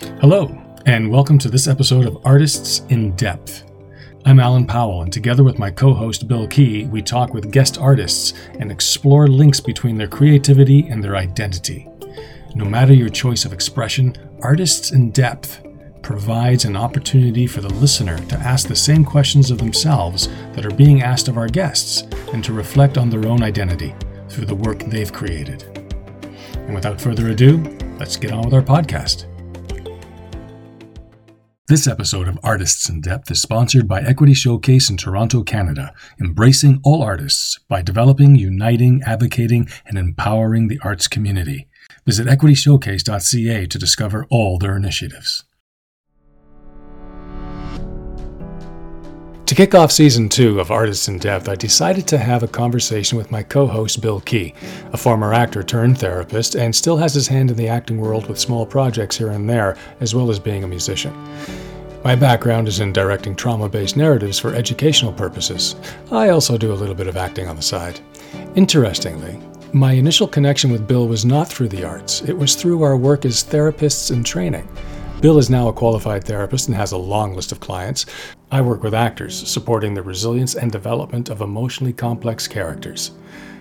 Hello, and welcome to this episode of Artists in Depth. I'm Alan Powell, and together with my co host Bill Key, we talk with guest artists and explore links between their creativity and their identity. No matter your choice of expression, Artists in Depth provides an opportunity for the listener to ask the same questions of themselves that are being asked of our guests and to reflect on their own identity through the work they've created. And without further ado, let's get on with our podcast. This episode of Artists in Depth is sponsored by Equity Showcase in Toronto, Canada, embracing all artists by developing, uniting, advocating, and empowering the arts community. Visit equityshowcase.ca to discover all their initiatives. To kick off season two of Artists in Depth, I decided to have a conversation with my co host Bill Key, a former actor turned therapist and still has his hand in the acting world with small projects here and there, as well as being a musician. My background is in directing trauma based narratives for educational purposes. I also do a little bit of acting on the side. Interestingly, my initial connection with Bill was not through the arts, it was through our work as therapists in training. Bill is now a qualified therapist and has a long list of clients. I work with actors, supporting the resilience and development of emotionally complex characters.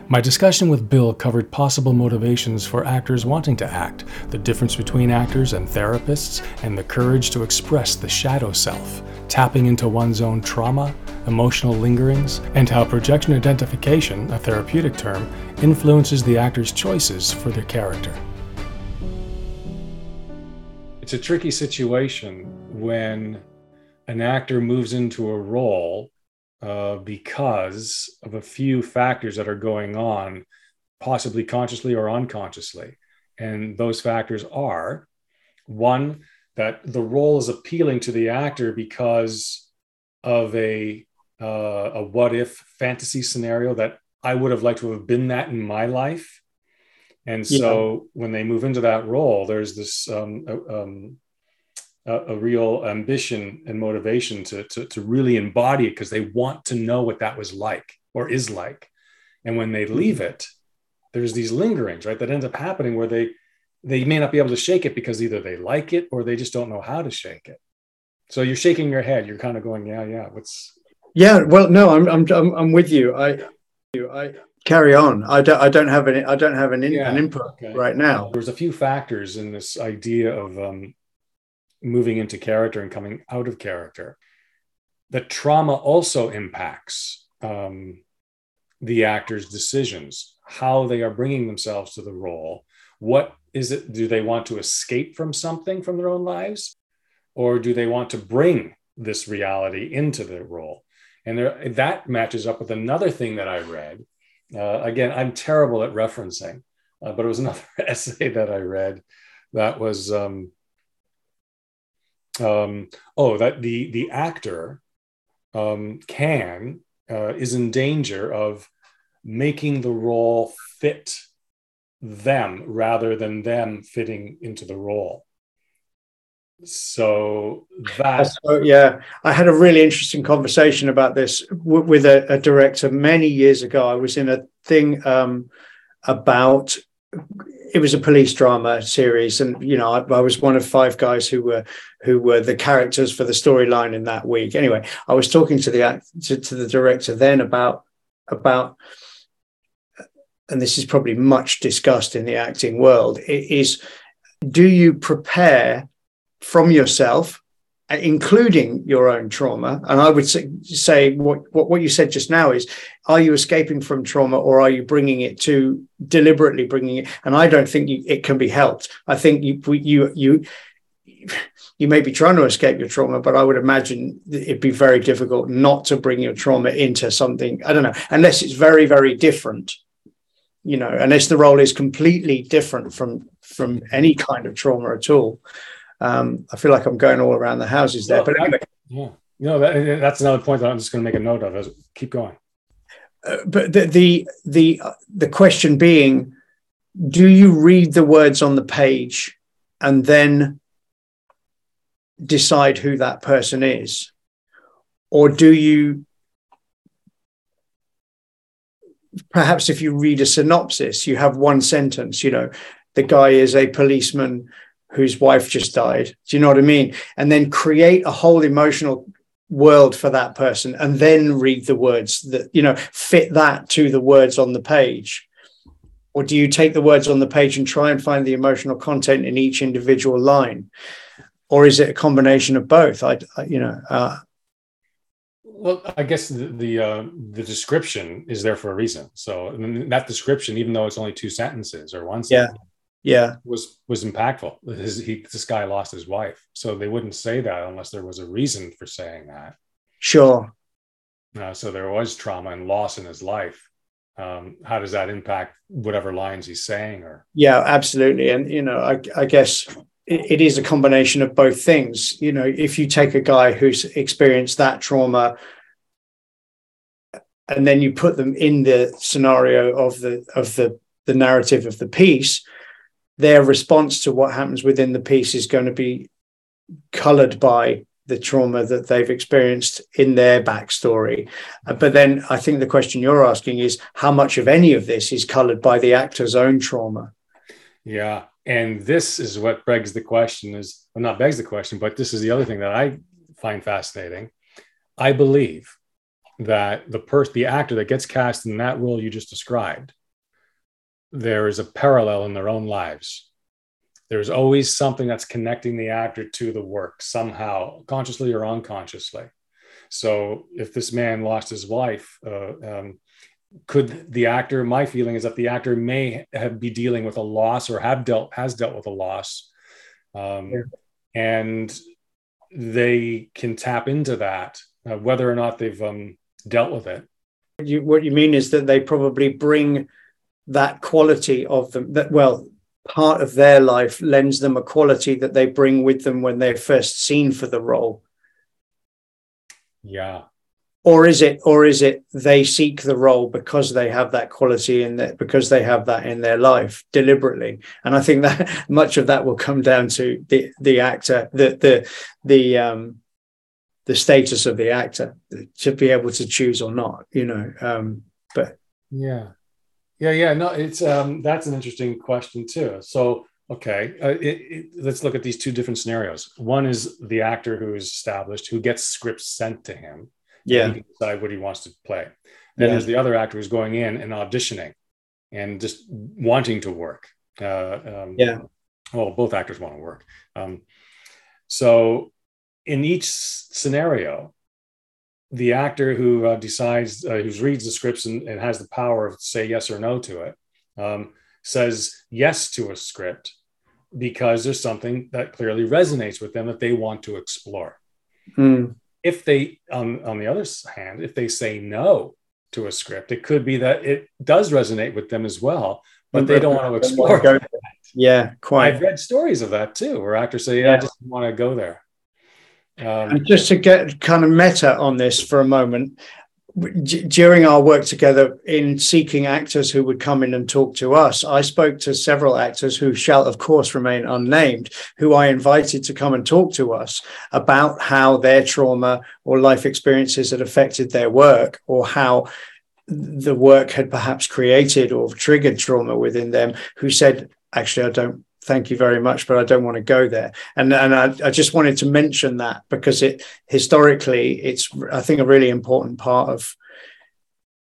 My discussion with Bill covered possible motivations for actors wanting to act, the difference between actors and therapists, and the courage to express the shadow self, tapping into one's own trauma, emotional lingerings, and how projective identification, a therapeutic term, influences the actor's choices for their character it's a tricky situation when an actor moves into a role uh, because of a few factors that are going on, possibly consciously or unconsciously. And those factors are one, that the role is appealing to the actor because of a, uh, a what if fantasy scenario that I would have liked to have been that in my life and so yeah. when they move into that role, there's this um, um, a, a, real ambition and motivation to, to, to really embody it because they want to know what that was like or is like. And when they leave it, there's these lingerings, right? That ends up happening where they they may not be able to shake it because either they like it or they just don't know how to shake it. So you're shaking your head. You're kind of going, yeah, yeah. What's yeah. Well, no, I'm I'm I'm, I'm with you. I I carry on. I don't. I don't have any. I don't have an, in, yeah, an input okay. right now. There's a few factors in this idea of um, moving into character and coming out of character. The trauma also impacts um, the actor's decisions, how they are bringing themselves to the role. What is it? Do they want to escape from something from their own lives, or do they want to bring this reality into the role? And there, that matches up with another thing that I read uh, again, I'm terrible at referencing, uh, but it was another essay that I read that was um, um, oh that the the actor um, can uh, is in danger of making the role fit them rather than them fitting into the role. So that yeah. I had a really interesting conversation about this w- with a, a, director many years ago. I was in a thing um, about it was a police drama series and you know I, I, was one of five guys who were who were the characters for the storyline in that week. Anyway i was talking to the to, to the director then about about and this is probably much discussed in the acting world is do you prepare from yourself, Uh, including your own trauma. And I would say, say what, what, what you said just now is, are you escaping from trauma or are you bringing it to deliberately bringing it? And I don't think you, it can be helped. I think you, you, you, you may be trying to escape your trauma, but I would imagine it'd be very difficult not to bring your trauma into something. I don't know, unless it's very, very different, you know, unless the role is completely different from from any kind of trauma at all. Um, I feel like I'm going all around the houses there. But anyway. Yeah. No, that, that's another point that I'm just going to make a note of. Is keep going. Uh, but the the the uh, the question being, do you read the words on the page and then decide who that person is, or do you perhaps if you read a synopsis, you have one sentence. You know, the guy is a policeman whose wife just died. Do you know what I mean? And then create a whole emotional world for that person and then read the words that, you know, fit that to the words on the page. Or do you take the words on the page and try and find the emotional content in each individual line? Or is it a combination of both? I, I you know, uh, well, I guess the the, uh, the, description is there for a reason. So that description, even though it's only two sentences or one sentence, yeah, was was impactful. His, he, this guy lost his wife, so they wouldn't say that unless there was a reason for saying that. Sure. Uh, so there was trauma and loss in his life. Um, how does that impact whatever lines he's saying? Or yeah, absolutely. And you know, I, I guess it is a combination of both things. You know, if you take a guy who's experienced that trauma and then you put them in the scenario of the of the the narrative of the piece, their response to what happens within the piece is going to be colored by the trauma that they've experienced in their backstory. Uh, but then I think the question you're asking is how much of any of this is colored by the actor's own trauma? Yeah and this is what begs the question is well, not begs the question but this is the other thing that i find fascinating i believe that the person the actor that gets cast in that role you just described there is a parallel in their own lives. There's always something that's connecting the actor to the work somehow consciously or unconsciously. So if this man lost his wife uh, um, could the actor my feeling is that the actor may have be dealing with a loss or have dealt has dealt with a loss um, yeah. and they can tap into that uh, whether or not they've um, dealt with it. You, what you mean is that they probably bring that quality of them that well part of their life lends them a quality that they bring with them when they're first seen for the role. Yeah. Or is it or is it they seek the role because they have that quality in that because they have that in their life deliberately? And i think that much of that will come down to the the actor the the the um the status of the actor to be able to choose or not you know um but yeah yeah yeah no it's um that's an interesting question too so okay uh, it, it, let's look at these two different scenarios one is the actor who is established who gets scripts sent to him yeah. he can decide what he wants to play. Then yeah. there's the other actor who's going in and auditioning and just wanting to work. Uh, um, yeah. Well, both actors want to work. Um, so in each scenario, the actor who uh, decides, uh, who reads the scripts and, and, has the power of say yes or no to it, um, says yes to a script because there's something that clearly resonates with them that they want to explore. Mm if they on, on the other hand if they say no to a script it could be that it does resonate with them as well but they don't want to explore yeah quite. I've read stories of that too where actors say yeah, i just want to go there um, and just to get kind of meta on this for a moment during our work together in seeking actors who would come in and talk to us, I spoke to several actors who shall, of course, remain unnamed, who I invited to come and talk to us about how their trauma or life experiences had affected their work or how the work had perhaps created or triggered trauma within them, who said, Actually, I don't thank you very much, but I don't want to go there. And and I, I, just wanted to mention that because it historically it's I think a really important part of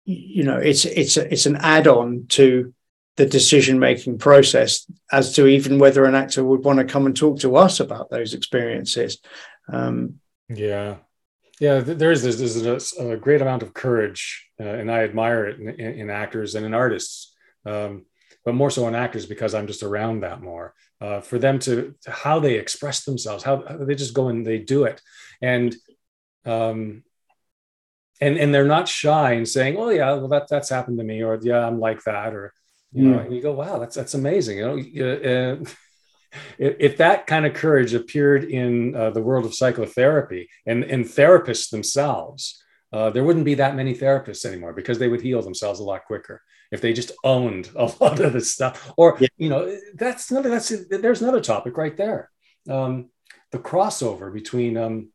you know it's it's it's an add-on to the decision making process as to even whether an actor would want to come and talk to us about those experiences. Um, yeah. Yeah, there is there's, a, a, great amount of courage, uh, and I admire it in, in, in actors and in artists. Um, but more so on actors because I'm just around that more. Uh, for them to, to, how they express themselves, how, how, they just go and they do it, and um, and and they're not shy in saying, "Oh yeah, well that that's happened to me," or "Yeah, I'm like that," or you know, mm. and you go, "Wow, that's that's amazing." You know, uh, if, if, that kind of courage appeared in uh, the world of psychotherapy and and therapists themselves. Uh, there wouldn't be that many therapists anymore because they would heal themselves a lot quicker if they just owned a lot of this stuff or yeah. you know that's another that's there's another topic right there um, the crossover between um,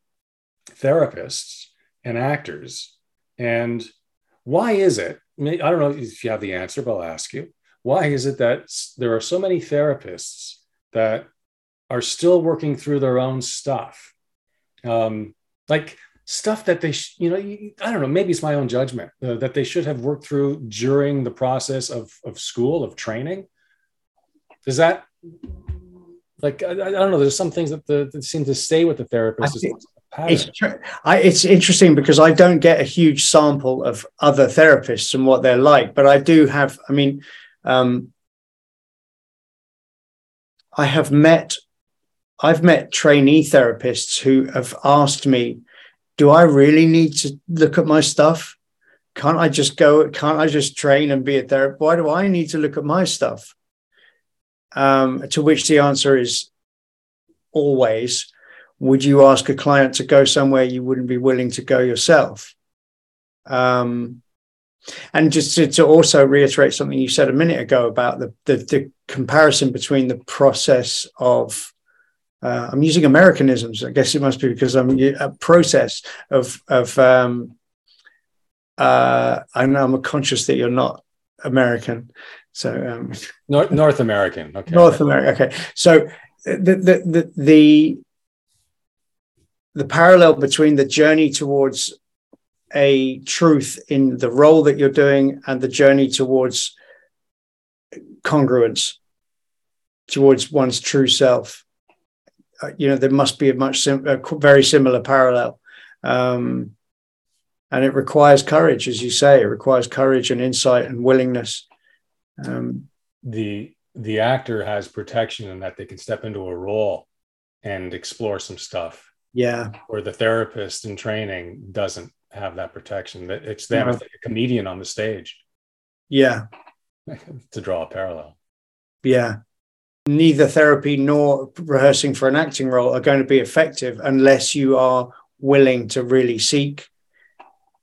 therapists and actors and why is it i don't know if you have the answer but i'll ask you why is it that there are so many therapists that are still working through their own stuff. Um, like stuff that they, sh- you know, I don't know, maybe it's my own judgment uh, that they should have worked through during the process of, of school, of training. Does that, like, I, I don't know, there's some things that, the, that seem to stay with the therapist. It's, I, it's interesting because I don't get a huge sample of other therapists and what they're like, but I do have, I mean, um, I have met I've met trainee therapists who have asked me, do I really need to look at my stuff? Can't I just go, can't I just train and be a therapist? Why do I need to look at my stuff? Um, to which the answer is always, would you ask a client to go somewhere you wouldn't be willing to go yourself? Um, and just to, to, also reiterate something you said a minute ago about the, the, the comparison between the process of uh, I'm using Americanisms. I guess it must be because I'm a process of of. Um, uh, I know I'm conscious that you're not American, so um, North North American. Okay, North America. Okay, so the the the the, the parallel between the journey towards a truth in the role that you're doing and the journey towards congruence towards one's true self you know there must be a much sim- a very similar parallel. Um, and it requires courage as you say. It requires courage and insight and willingness. Um, the the actor has protection in that they can step into a role and explore some stuff. Yeah. Or the therapist in training doesn't have that protection. That it's them. No. it's like a comedian on the stage. Yeah. To draw a parallel. Yeah neither therapy nor rehearsing for an acting role are going to be effective unless you are willing to really seek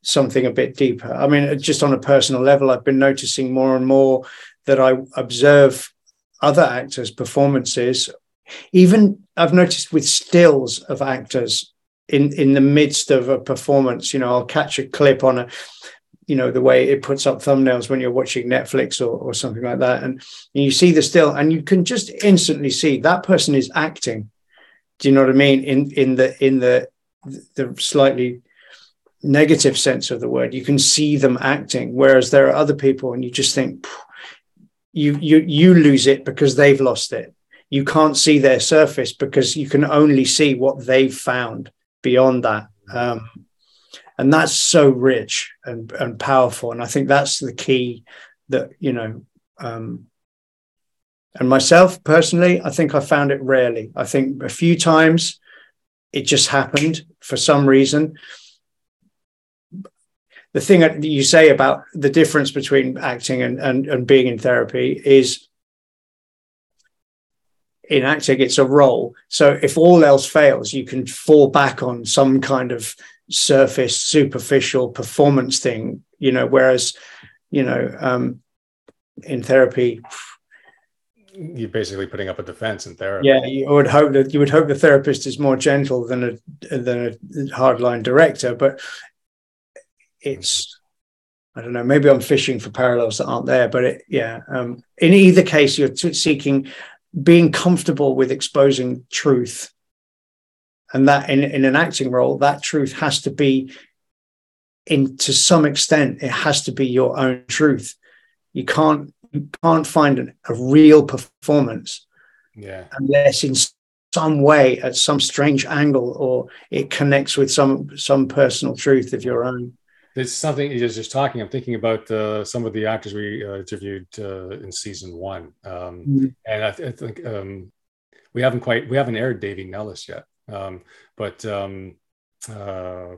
something a bit deeper. I mean, just on a personal level, I've been noticing more and more that I observe other actors' performances. Even I've noticed with stills of actors in in the midst of a performance, you know, I'll catch a clip on a you know the way it puts up thumbnails when you're watching netflix or, or something like that. And, and you see the still and you can just instantly see that person is acting. Do you know what i mean? In in the in the the slightly negative sense of the word you can see them acting whereas there are other people and you just think you you you lose it because they've lost it. You can't see their surface because you can only see what they've found beyond that. Um, and that's so rich and, and powerful. And i think that's the key that you know um, and myself personally i think i found it rarely. I think a few times it just happened for some reason. The thing that you say about the difference between acting and, and, and being in therapy is in acting it's a role. So if all else fails you can fall back on some kind of surface superficial performance thing you know whereas you know um in therapy you're basically putting up a defense in therapy yeah you would hope that you would hope the therapist is more gentle than a than a hardline director but it's I don't know. Maybe I'm fishing for parallels that aren't there, but it, yeah. Um, in either case, you're t- seeking being comfortable with exposing truth and that in, in an acting role that truth has to be in to some extent it has to be your own truth. You can't you can't find an, a real performance yeah. unless in some way at some strange angle or it connects with some some personal truth of your own. There's something you're just talking i'm thinking about uh, some of the actors we uh, interviewed uh, in season one. Um, mm-hmm. and I, th- I think um, we haven't quite we haven't aired davy nellis yet um, but um, uh,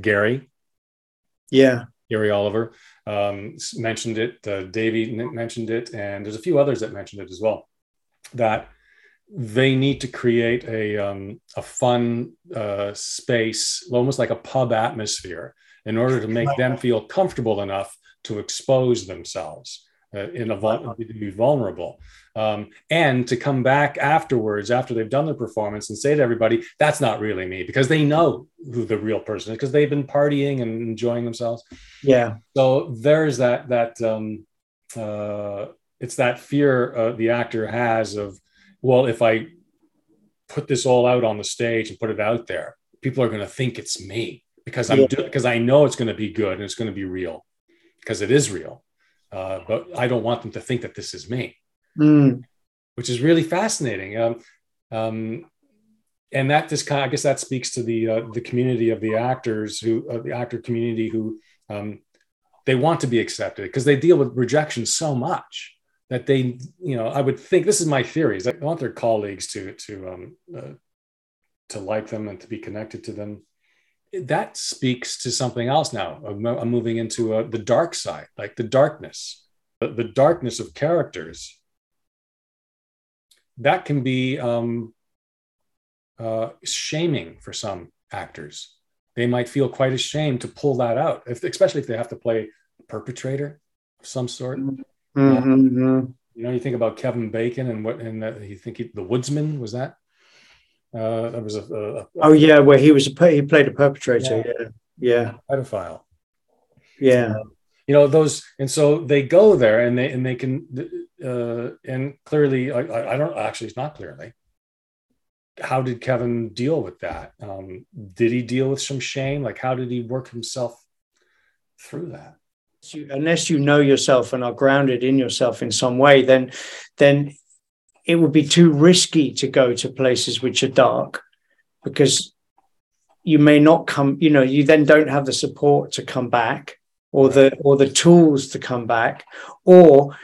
Gary, yeah, Gary Oliver um, mentioned it. Uh, Davey mentioned it, and there's a few others that mentioned it as well. That they need to create a um, a fun uh, space, almost like a pub atmosphere, in order to make them feel comfortable enough to expose themselves uh, in a vul- be vulnerable. Um, and to come back afterwards after they've done the performance and say to everybody that's not really me because they know who the real person is because they've been partying and enjoying themselves. Yeah. So there's that that um, uh, it's that fear uh, the actor has of well if i put this all out on the stage and put it out there, people are going to think it's me because I'm because I know it's going to be good and it's going to be real because it is real. Uh, but I don't want them to think that this is me, mm. which is really fascinating. Um, um, and that just kind of, I guess that speaks to the uh, the community of the actors who uh, the actor community who um, they want to be accepted because they deal with rejection so much that they you know I would think this is my theory is they want their colleagues to to um, uh, to like them and to be connected to them that speaks to something else now. I'm moving into uh, the dark side, like the darkness, the, darkness of characters. That can be um, uh, shaming for some actors. They might feel quite ashamed to pull that out, if, especially if they have to play a perpetrator of some sort. Mm-hmm. Um, you know, you think about Kevin Bacon and what, and that you think he, the Woodsman was that uh, that was a, a, a, oh yeah, where he was a he played a perpetrator. Yeah, yeah, pedophile. Yeah, you know those, and so they go there and they and they can, uh, and clearly, I, I don't actually, it's not clearly. How did Kevin deal with that? Um, did he deal with some shame? Like, how did he work himself through that? unless you know yourself and are grounded in yourself in some way, then then it would be too risky to go to places which are dark because you may not come you know you then don't have the support to come back or the or the tools to come back or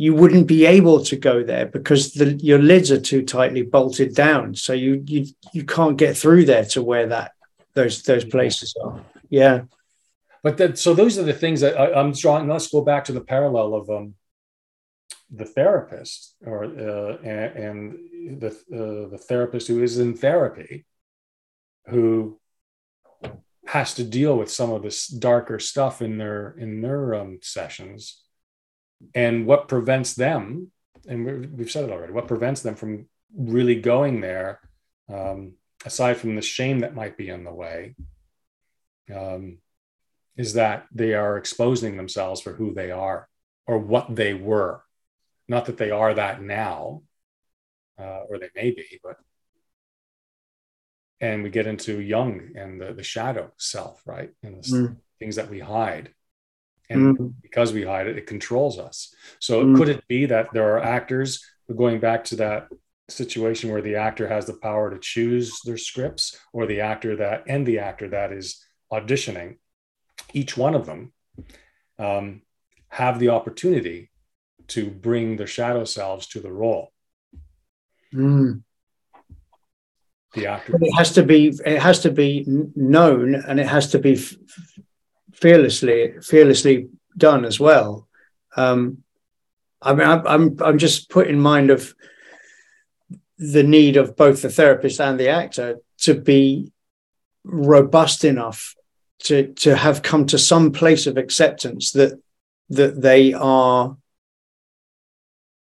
you wouldn't be able to go there because the, your lids are too tightly bolted down. So you you you can't get through there to where that those those places are. Yeah. But that so those are the things that I, am drawing let's go back to the parallel of um the therapist or uh, and, the uh, the therapist who is in therapy who has to deal with some of this darker stuff in their in their um, sessions. And what prevents them and we've said it already what prevents them from really going there um, aside from the shame that might be in the way um, is that they are exposing themselves for who they are or what they were not that they are that now, uh, or they may be, but and we get into Jung and the, the shadow self, right? And the mm. things that we hide. And mm. because we hide it, it controls us. So mm. could it be that there are actors going back to that situation where the actor has the power to choose their scripts or the actor that and the actor that is auditioning each one of them um, have the opportunity to bring the shadow selves to the role. Mm. The actor. It has to be. It has to be known, and it has to be f- fearlessly, fearlessly done as well. Um, I mean, I'm, I'm, I'm just put in mind of the need of both the therapist and the actor to be robust enough to to have come to some place of acceptance that that they are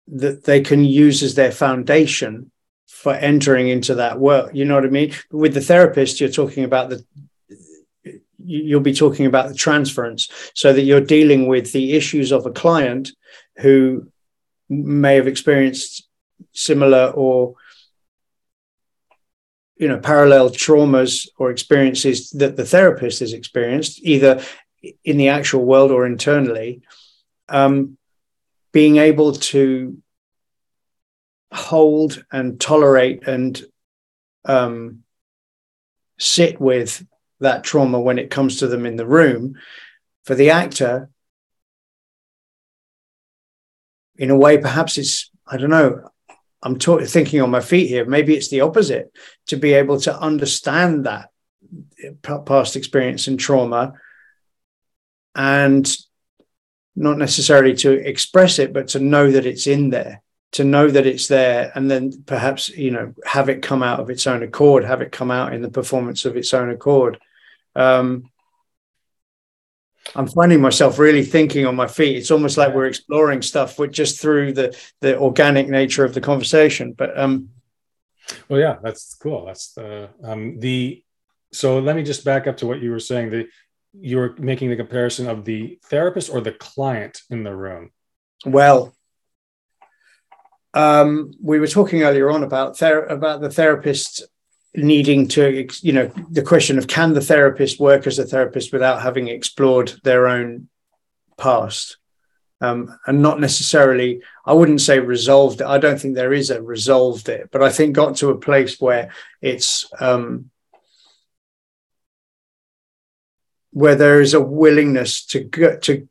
that they can use as their foundation for entering into that work. You know what I mean? With the therapist, you're talking about the you'll be talking about the transference so that you're dealing with the issues of a client who may have experienced similar or you know parallel traumas or experiences that the therapist has experienced either in the actual world or internally um, being able to hold and tolerate and um, sit with that trauma when it comes to them in the room for the actor in a way perhaps it's i don't know i'm thinking on my feet here maybe it's the opposite to be able to understand that past experience and trauma and not necessarily to express it, but to know that it's in there, to know that it's there, and then perhaps you know have it come out of its own accord, have it come out in the performance of its own accord. Um, I'm finding myself really thinking on my feet. It's almost like we're exploring stuff with just through the the organic nature of the conversation. But um, well, yeah, that's cool. That's the um, the. So let me just back up to what you were saying. The you're making the comparison of the therapist or the client in the room? Well, um, we were talking earlier on about ther- about the therapist needing to, you know, the question of can the therapist work as a therapist without having explored their own past, um, and not necessarily. I wouldn't say resolved. it. I don't think there is a resolved it, but I think got to a place where it's um, where there is a willingness to go, to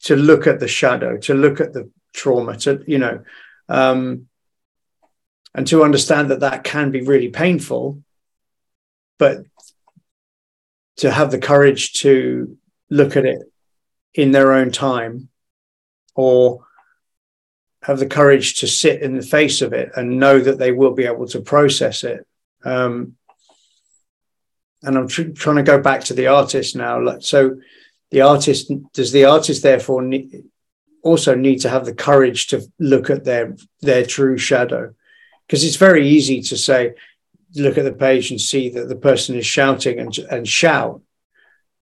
to look at the shadow, to look at the trauma, to you know, um, and to understand that that can be really painful, but to have the courage to look at it in their own time, or have the courage to sit in the face of it and know that they will be able to process it. Um, and I'm tr- trying to go back to the artist now. So, the artist does the artist therefore also need to have the courage to look at their their true shadow, because it's very easy to say, look at the page and see that the person is shouting and and shout,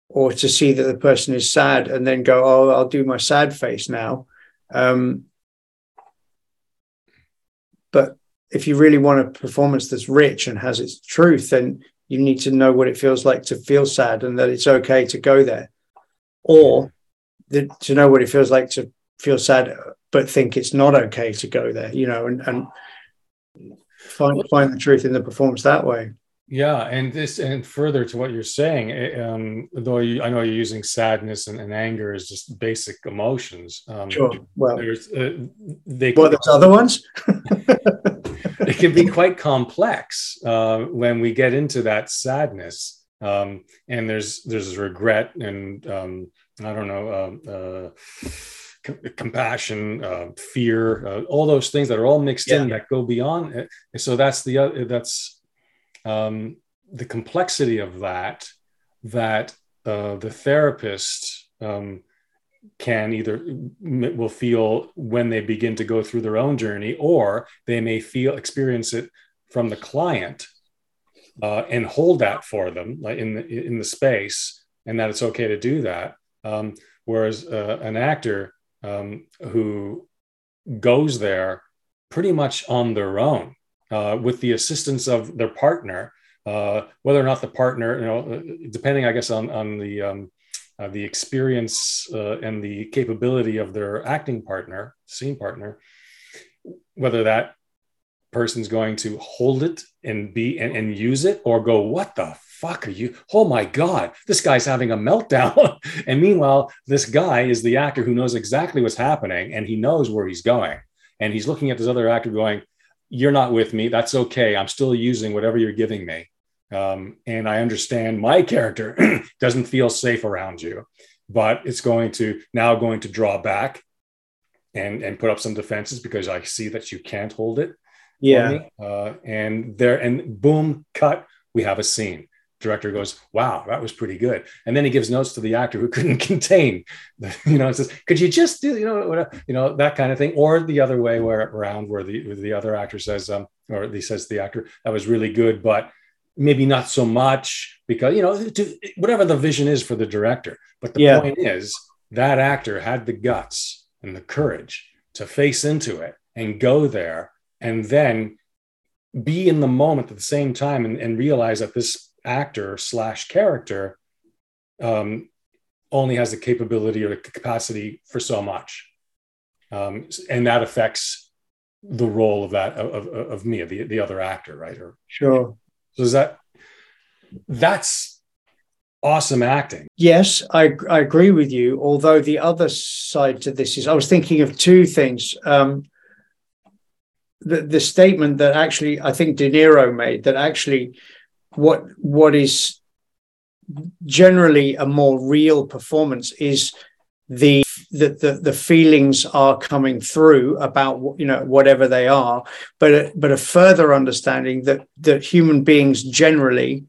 or to see that the person is sad and then go, oh, I'll do my sad face now. Um, but if you really want a performance that's rich and has its truth, then you need to know what it feels like to feel sad and that it's okay to go there. Or the, to know what it feels like to feel sad but think it's not okay to go there you know and, and find find the truth in the performance that way. Yeah and this and further to what you're saying eh, um, though you, i know you're using sadness and, and, anger as just basic emotions um, sure well there's uh, they well there's other ones it can be quite complex uh, when we get into that sadness. Um, and there's there's regret and um, I don't know uh, uh, c- compassion, uh, fear, uh, all those things that are all mixed yeah. in that go beyond. It. So that's the that's um, the complexity of that that uh, the therapist um, can either will feel when they begin to go through their own journey or they may feel experience it from the client uh, and hold that for them like in the, in the space and that it's okay to do that. Um, whereas uh, an actor um, who goes there pretty much on their own uh, with the assistance of their partner uh, whether or not the partner you know depending i guess on on the um, uh, the experience uh, and the capability of their acting partner, scene partner, whether that person's going to hold it and be and, and use it or go, what the fuck are you? Oh my God, this guy's having a meltdown. and meanwhile, this guy is the actor who knows exactly what's happening and he knows where he's going. And he's looking at this other actor going, You're not with me. That's okay. I'm still using whatever you're giving me. Um, and I understand my character doesn't feel safe around you, but it's going to now going to draw back and and put up some defenses because I see that you can't hold it. Yeah. Uh, and there and boom, cut. We have a scene. Director goes, "Wow, that was pretty good." And then he gives notes to the actor who couldn't contain, the, you know, says, "Could you just do, you know, you know, that kind of thing?" Or the other way where around, where the where the other actor says, um, or he says to the actor, "That was really good, but." Maybe not so much because you know to, whatever the vision is for the director. But the yeah. point is that actor had the guts and the courage to face into it and go there and then be in the moment at the same time and, and realize that this actor slash character um, only has the capability or the capacity for so much. Um, and that affects the role of that of, of, of me the, the other actor right? Or sure so is that that's awesome acting? Yes, I, I agree with you. Although the other side to this is, I was thinking of two things. Um, the, the statement that actually I think De Niro made that actually what what is generally a more real performance is the that the, the feelings are coming through about you know whatever they are but a, but a further understanding that that human beings generally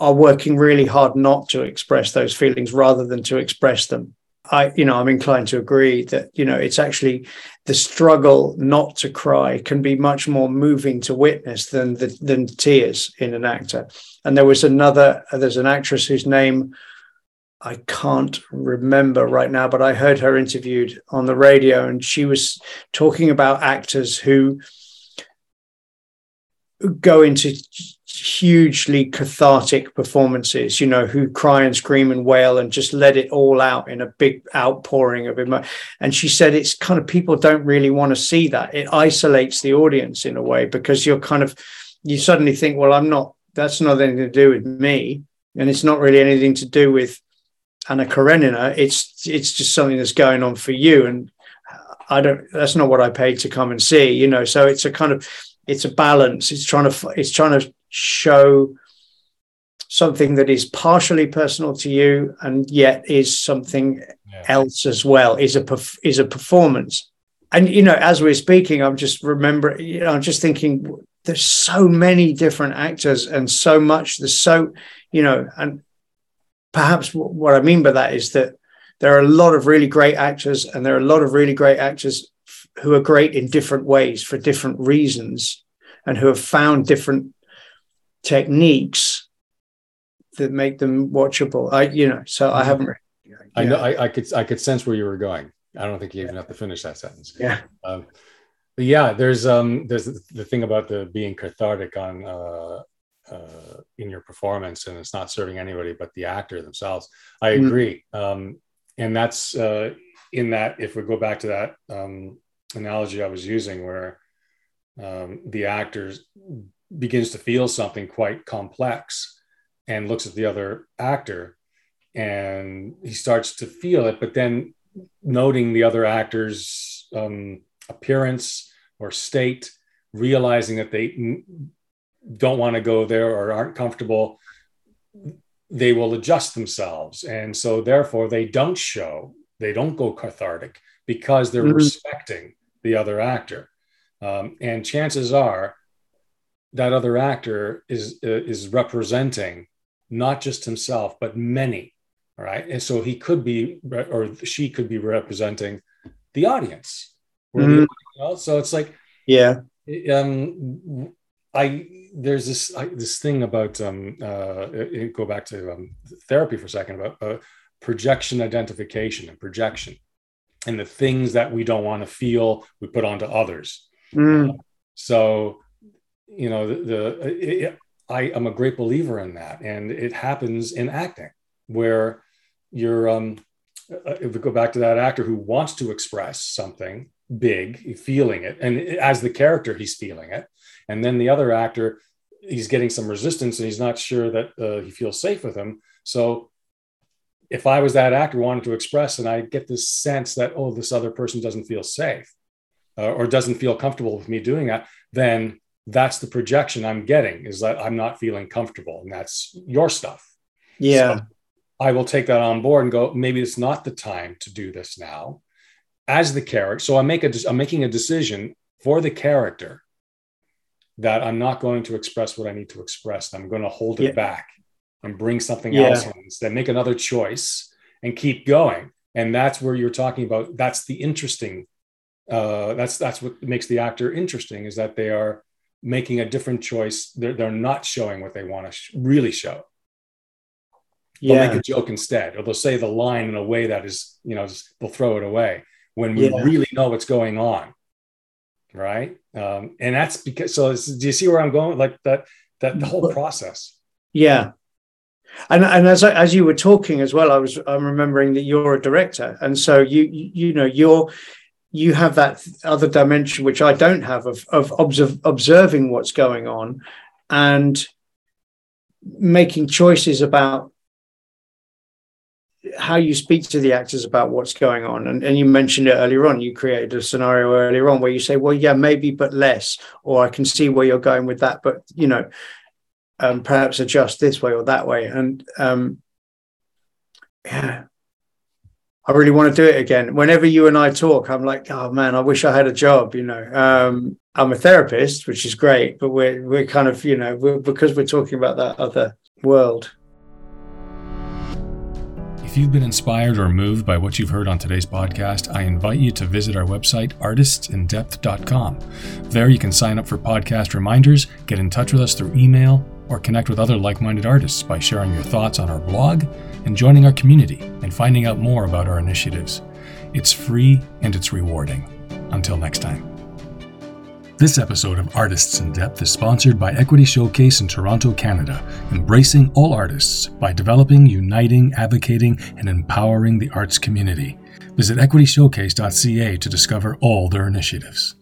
are working really hard not to express those feelings rather than to express them. I you know i'm inclined to agree that you know it's actually the struggle not to cry can be much more moving to witness than the, than tears in an actor. And there was another there's an actress whose name I can't remember right now, but I heard her interviewed on the radio, and she was talking about actors who go into hugely cathartic performances, you know, who cry and scream and wail and just let it all out in a big outpouring of emotion. And she said it's kind of people don't really want to see that. It isolates the audience in a way because you're kind of, you suddenly think, well, I'm not, that's not anything to do with me. And it's not really anything to do with Anna Karenina. It's, it's just something that's going on for you. And I don't, that's not what I paid to come and see, you know. So it's a kind of, it's a balance. It's trying to, it's trying to show something that is partially personal to you and yet is something yeah. else as well is a is a performance and you know as we're speaking i'm just remembering you know i'm just thinking there's so many different actors and so much there's so you know and perhaps what i mean by that is that there are a lot of really great actors and there are a lot of really great actors who are great in different ways for different reasons and who have found different techniques that make them watchable. I, you know, so I mm-hmm. haven't. I know. I, I, could. I could sense where you were going. I don't think you even have to finish that sentence. Yeah. Um, yeah, there's um, there's the thing about the being cathartic on uh, uh, in your performance, and it's not serving anybody but the actor themselves. I mm-hmm. agree, mm. um, and that's uh, in that. If we go back to that um, analogy I was using, where um, the actor begins to feel something quite complex and looks at the other actor and he starts to feel it but then noting the other actor's um, appearance or state realizing that they don't want to go there or aren't comfortable they will adjust themselves. And so therefore they don't show they don't go cathartic because they're mm-hmm. respecting the other actor. Um, and chances are that other actor is uh, is representing not just himself but many right? And so he could be or she could be representing the audience. Mm-hmm. the, so it's like yeah. um i there's this I, this thing about um uh go back to um, therapy for a second about uh, projective identification and projection and the things that we don't want to feel we put onto others mm. uh, so you know, the, the it, I am a great believer in that, and it happens in acting where you're. Um, uh, if we go back to that actor who wants to express something big, feeling it, and as the character, he's feeling it, and then the other actor, he's getting some resistance, and he's not sure that uh, he feels safe with him. So if I was that actor wanting to express, and I get this sense that oh, this other person doesn't feel safe uh, or doesn't feel comfortable with me doing that, then that's the projection I'm getting is that I'm not feeling comfortable, and that's your stuff. Yeah. So I will take that on board and go, maybe it's not the time to do this now as the character. So I make a, I'm making a decision for the character that I'm not going to express what I need to express. I'm going to hold it yeah. back and bring something yeah. else in instead, make another choice and keep going. And that's where you're talking about. That's the interesting. Uh, that's that's what makes the actor interesting is that they are making a different choice. They're, they're not showing what they want to sh- really show. They'll yeah. make a joke instead, or they'll say the line in a way that is, you know, just, they'll throw it away when we yeah. really know what's going on. Right. Um, and that's because, so do you see where I'm going? Like that, that the whole process. Yeah. And, and as I, as you were talking as well, I was I'm remembering that you're a director, and so you you, you know you're you have that other dimension which I don't have of of observe, observing what's going on and making choices about how you speak to the actors about what's going on and, and you mentioned it earlier on you created a scenario earlier on where you say well yeah maybe but less or i can see where you're going with that but you know um, perhaps adjust this way or that way and um, yeah I really want to do it again. Whenever you and I talk, I'm like, oh man, I wish I had a job. You know, um, I'm a therapist, which is great, but we're we're kind of you know we're, because we're talking about that other world. You've been inspired or moved by what you've heard on today's podcast, I invite you to visit our website, artistindepth.com. There you can sign up for podcast reminders, get in touch with us through email, or connect with other like minded artists by sharing your thoughts on our blog and joining our community and finding out more about our initiatives. It's free and it's rewarding. Until next time. This episode of Artists in Depth is sponsored by Equity Showcase in Toronto, Canada, embracing all artists by developing, uniting, advocating, and empowering the arts community. Visit equityshowcase.ca to discover all their initiatives.